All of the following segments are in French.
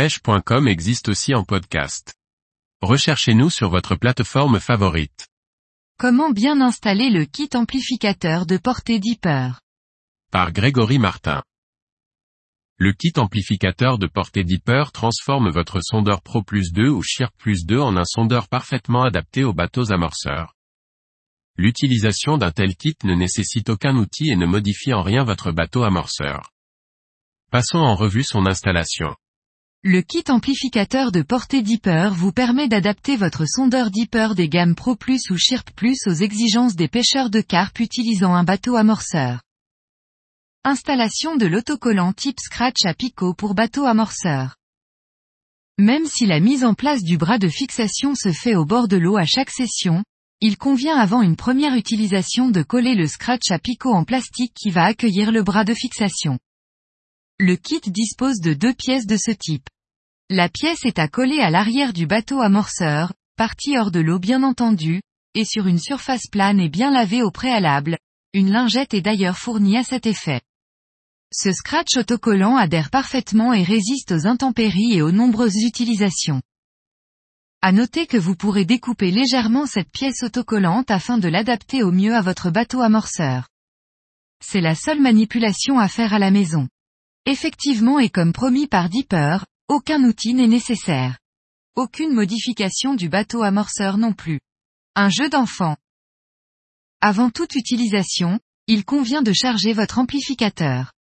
pêche.com existe aussi en podcast. Recherchez-nous sur votre plateforme favorite. Comment bien installer le kit amplificateur de portée Deeper? Par Grégory Martin. Le kit amplificateur de portée Deeper transforme votre sondeur Pro Plus 2 ou Shirk Plus 2 en un sondeur parfaitement adapté aux bateaux amorceurs. L'utilisation d'un tel kit ne nécessite aucun outil et ne modifie en rien votre bateau amorceur. Passons en revue son installation. Le kit amplificateur de portée Deeper vous permet d'adapter votre sondeur Deeper des gammes Pro Plus ou Shirp Plus aux exigences des pêcheurs de carpe utilisant un bateau amorceur. Installation de l'autocollant type Scratch à picot pour bateau amorceur. Même si la mise en place du bras de fixation se fait au bord de l'eau à chaque session, il convient avant une première utilisation de coller le Scratch à picot en plastique qui va accueillir le bras de fixation. Le kit dispose de deux pièces de ce type. La pièce est à coller à l'arrière du bateau amorceur, partie hors de l'eau bien entendu, et sur une surface plane et bien lavée au préalable. Une lingette est d'ailleurs fournie à cet effet. Ce scratch autocollant adhère parfaitement et résiste aux intempéries et aux nombreuses utilisations. À noter que vous pourrez découper légèrement cette pièce autocollante afin de l'adapter au mieux à votre bateau amorceur. C'est la seule manipulation à faire à la maison. Effectivement et comme promis par Deeper, aucun outil n'est nécessaire. Aucune modification du bateau amorceur non plus. Un jeu d'enfant. Avant toute utilisation, il convient de charger votre amplificateur.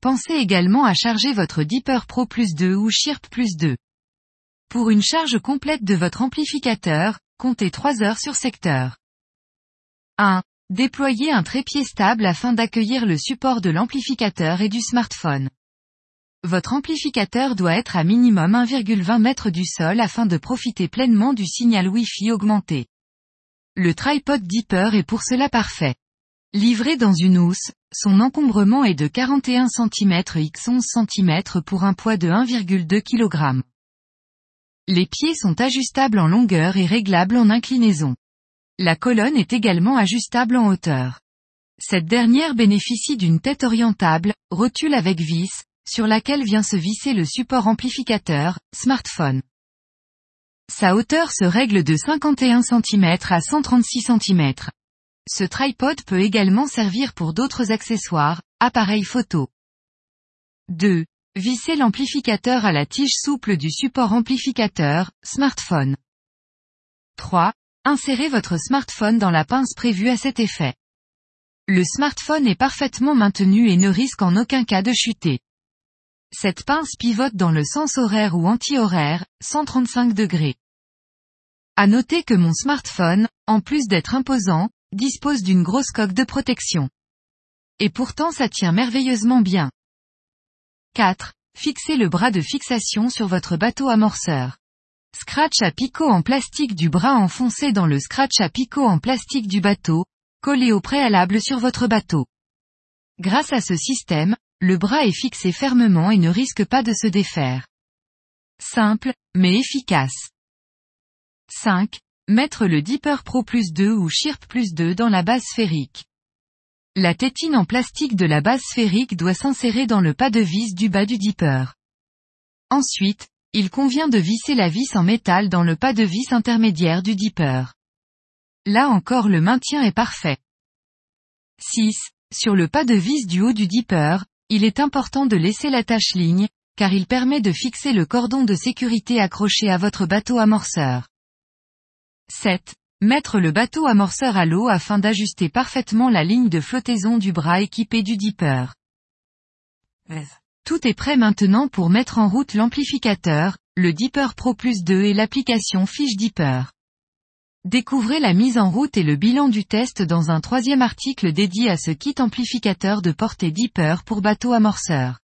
Pensez également à charger votre Deeper Pro Plus 2 ou Shirp Plus 2. Pour une charge complète de votre amplificateur, comptez 3 heures sur secteur. 1. Déployez un trépied stable afin d'accueillir le support de l'amplificateur et du smartphone. Votre amplificateur doit être à minimum 1,20 m du sol afin de profiter pleinement du signal Wi-Fi augmenté. Le tripod Deeper est pour cela parfait. Livré dans une housse, son encombrement est de 41 cm x 11 cm pour un poids de 1,2 kg. Les pieds sont ajustables en longueur et réglables en inclinaison. La colonne est également ajustable en hauteur. Cette dernière bénéficie d'une tête orientable, rotule avec vis, sur laquelle vient se visser le support amplificateur, smartphone. Sa hauteur se règle de 51 cm à 136 cm. Ce tripod peut également servir pour d'autres accessoires, appareils photo. 2. Vissez l'amplificateur à la tige souple du support amplificateur, smartphone. 3. Insérez votre smartphone dans la pince prévue à cet effet. Le smartphone est parfaitement maintenu et ne risque en aucun cas de chuter. Cette pince pivote dans le sens horaire ou anti-horaire, 135 degrés. À noter que mon smartphone, en plus d'être imposant, dispose d'une grosse coque de protection. Et pourtant ça tient merveilleusement bien. 4. Fixez le bras de fixation sur votre bateau amorceur. Scratch à picot en plastique du bras enfoncé dans le scratch à picot en plastique du bateau, collé au préalable sur votre bateau. Grâce à ce système, le bras est fixé fermement et ne risque pas de se défaire. Simple, mais efficace. 5. Mettre le Deeper Pro Plus 2 ou Shirp Plus 2 dans la base sphérique. La tétine en plastique de la base sphérique doit s'insérer dans le pas de vis du bas du Deeper. Ensuite, il convient de visser la vis en métal dans le pas de vis intermédiaire du Deeper. Là encore le maintien est parfait. 6. Sur le pas de vis du haut du Deeper, il est important de laisser l'attache ligne, car il permet de fixer le cordon de sécurité accroché à votre bateau amorceur. 7. Mettre le bateau amorceur à l'eau afin d'ajuster parfaitement la ligne de flottaison du bras équipé du dipper. Tout est prêt maintenant pour mettre en route l'amplificateur, le Dipper Pro Plus 2 et l'application Fiche Dipper. Découvrez la mise en route et le bilan du test dans un troisième article dédié à ce kit amplificateur de portée Dipper pour bateau amorceur.